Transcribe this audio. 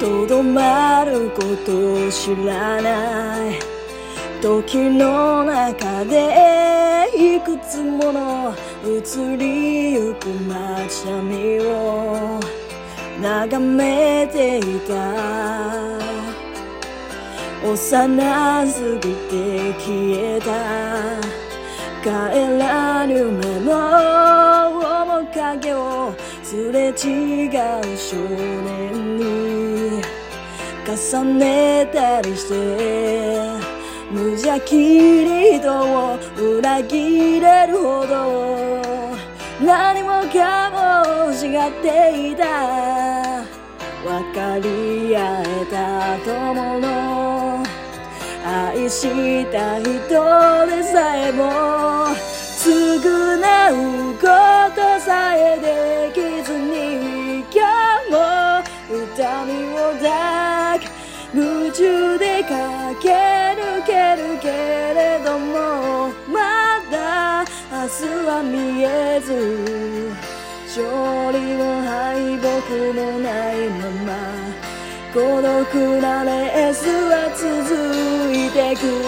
とどまることを知らない。時の中でいくつもの移りゆく街並みを眺めていた。幼すぎて消えた。帰らぬ目の面影をすれ違う少年に重ねたりして無邪気に人を裏切れるほど何もかも違っていた分かり合えた友の愛した人でさえ夢中で駆け抜けるけれどもまだ明日は見えず勝利も敗北もないまま孤独なレースは続いてく。